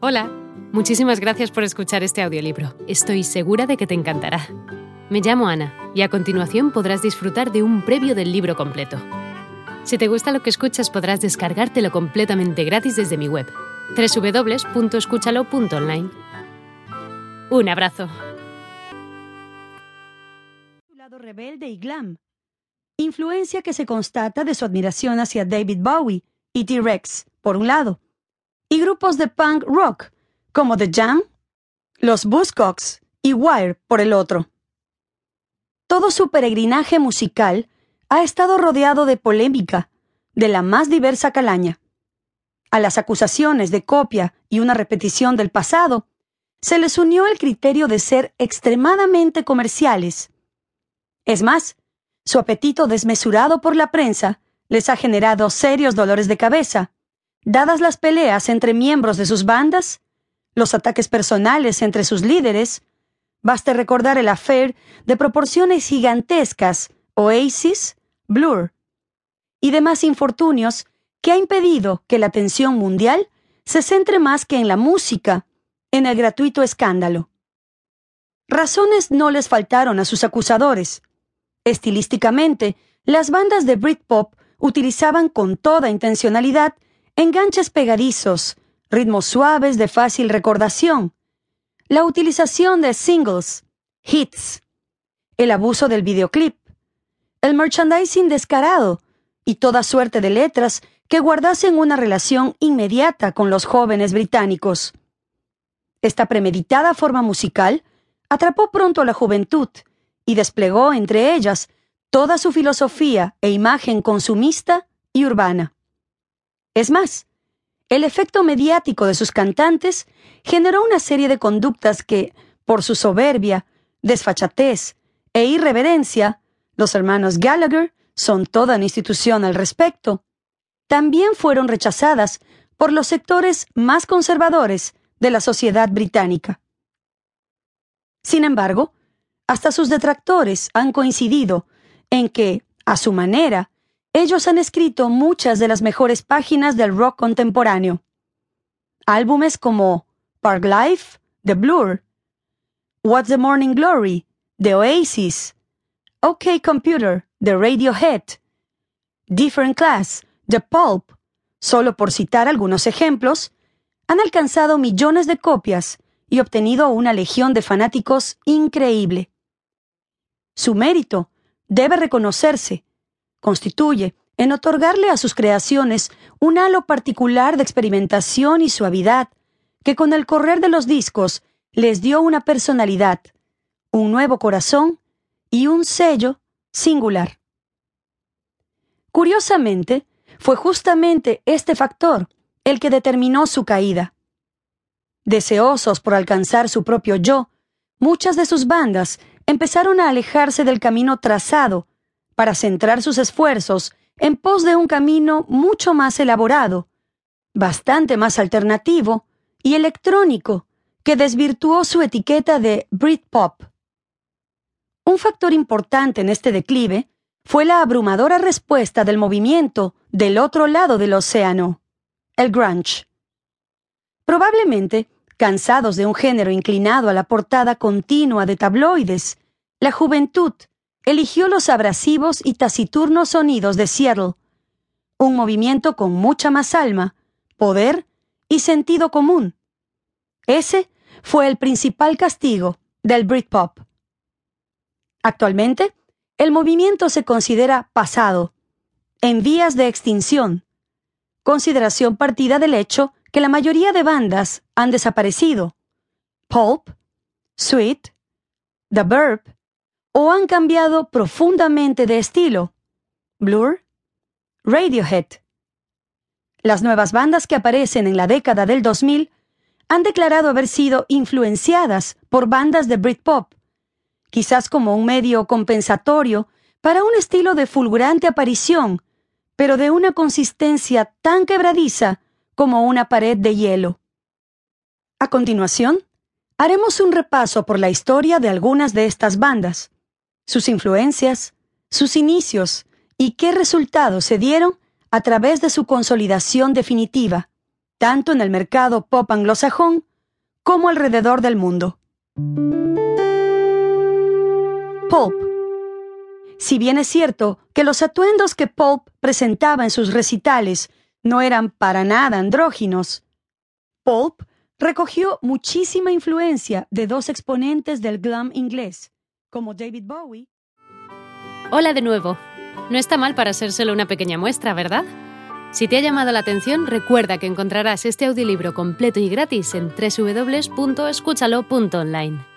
Hola, muchísimas gracias por escuchar este audiolibro. Estoy segura de que te encantará. Me llamo Ana y a continuación podrás disfrutar de un previo del libro completo. Si te gusta lo que escuchas podrás descargártelo completamente gratis desde mi web, www.escúchalo.online. Un abrazo. Lado rebelde y glam. Influencia que se constata de su admiración hacia David Bowie y T-Rex, por un lado y grupos de punk rock, como The Jam, los Buzzcocks y Wire por el otro. Todo su peregrinaje musical ha estado rodeado de polémica, de la más diversa calaña. A las acusaciones de copia y una repetición del pasado, se les unió el criterio de ser extremadamente comerciales. Es más, su apetito desmesurado por la prensa les ha generado serios dolores de cabeza, Dadas las peleas entre miembros de sus bandas, los ataques personales entre sus líderes, baste recordar el affair de proporciones gigantescas, Oasis, Blur, y demás infortunios que ha impedido que la atención mundial se centre más que en la música, en el gratuito escándalo. Razones no les faltaron a sus acusadores. Estilísticamente, las bandas de Britpop utilizaban con toda intencionalidad enganches pegadizos, ritmos suaves de fácil recordación, la utilización de singles, hits, el abuso del videoclip, el merchandising descarado y toda suerte de letras que guardasen una relación inmediata con los jóvenes británicos. Esta premeditada forma musical atrapó pronto a la juventud y desplegó entre ellas toda su filosofía e imagen consumista y urbana. Es más, el efecto mediático de sus cantantes generó una serie de conductas que, por su soberbia, desfachatez e irreverencia, los hermanos Gallagher son toda una institución al respecto, también fueron rechazadas por los sectores más conservadores de la sociedad británica. Sin embargo, hasta sus detractores han coincidido en que, a su manera, ellos han escrito muchas de las mejores páginas del rock contemporáneo. Álbumes como Park Life, The Blur, What's the Morning Glory, The Oasis, OK Computer, The Radiohead, Different Class, The Pulp, solo por citar algunos ejemplos, han alcanzado millones de copias y obtenido una legión de fanáticos increíble. Su mérito debe reconocerse constituye en otorgarle a sus creaciones un halo particular de experimentación y suavidad que con el correr de los discos les dio una personalidad, un nuevo corazón y un sello singular. Curiosamente, fue justamente este factor el que determinó su caída. Deseosos por alcanzar su propio yo, muchas de sus bandas empezaron a alejarse del camino trazado para centrar sus esfuerzos en pos de un camino mucho más elaborado, bastante más alternativo y electrónico, que desvirtuó su etiqueta de Britpop. Un factor importante en este declive fue la abrumadora respuesta del movimiento del otro lado del océano, el grunge. Probablemente, cansados de un género inclinado a la portada continua de tabloides, la juventud eligió los abrasivos y taciturnos sonidos de Seattle, un movimiento con mucha más alma, poder y sentido común. Ese fue el principal castigo del Britpop. Actualmente, el movimiento se considera pasado, en vías de extinción, consideración partida del hecho que la mayoría de bandas han desaparecido. Pulp, Sweet, The Burp o han cambiado profundamente de estilo. Blur, Radiohead. Las nuevas bandas que aparecen en la década del 2000 han declarado haber sido influenciadas por bandas de Britpop, quizás como un medio compensatorio para un estilo de fulgurante aparición, pero de una consistencia tan quebradiza como una pared de hielo. A continuación, haremos un repaso por la historia de algunas de estas bandas sus influencias, sus inicios y qué resultados se dieron a través de su consolidación definitiva, tanto en el mercado pop anglosajón como alrededor del mundo. Pulp. Si bien es cierto que los atuendos que Pulp presentaba en sus recitales no eran para nada andróginos, Pulp recogió muchísima influencia de dos exponentes del glam inglés, como David Bowie. Hola de nuevo. No está mal para ser solo una pequeña muestra, ¿verdad? Si te ha llamado la atención, recuerda que encontrarás este audiolibro completo y gratis en www.escúchalo.online.